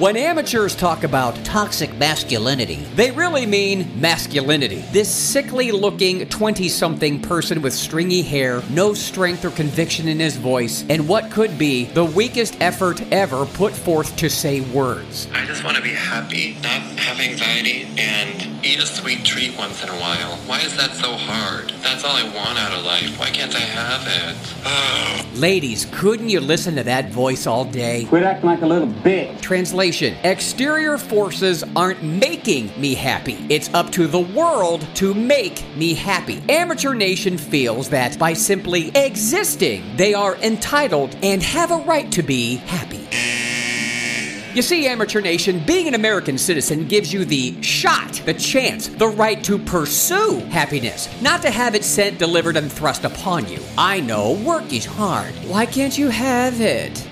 When amateurs talk about toxic masculinity, they really mean masculinity. This sickly looking 20 something person with stringy hair, no strength or conviction in his voice, and what could be the weakest effort ever put forth to say words. I just want to be happy, not have anxiety, and eat a sweet treat once in a while. Why is that so hard? That's all I want out of life. Why can't I have it? Ladies, couldn't you listen to that voice all day? Quit acting like a little bitch. Translation Exterior forces aren't making me happy. It's up to the world to make me happy. Amateur Nation feels that by simply existing, they are entitled and have a right to be happy. You see, Amateur Nation, being an American citizen gives you the shot, the chance, the right to pursue happiness, not to have it sent, delivered, and thrust upon you. I know, work is hard. Why can't you have it?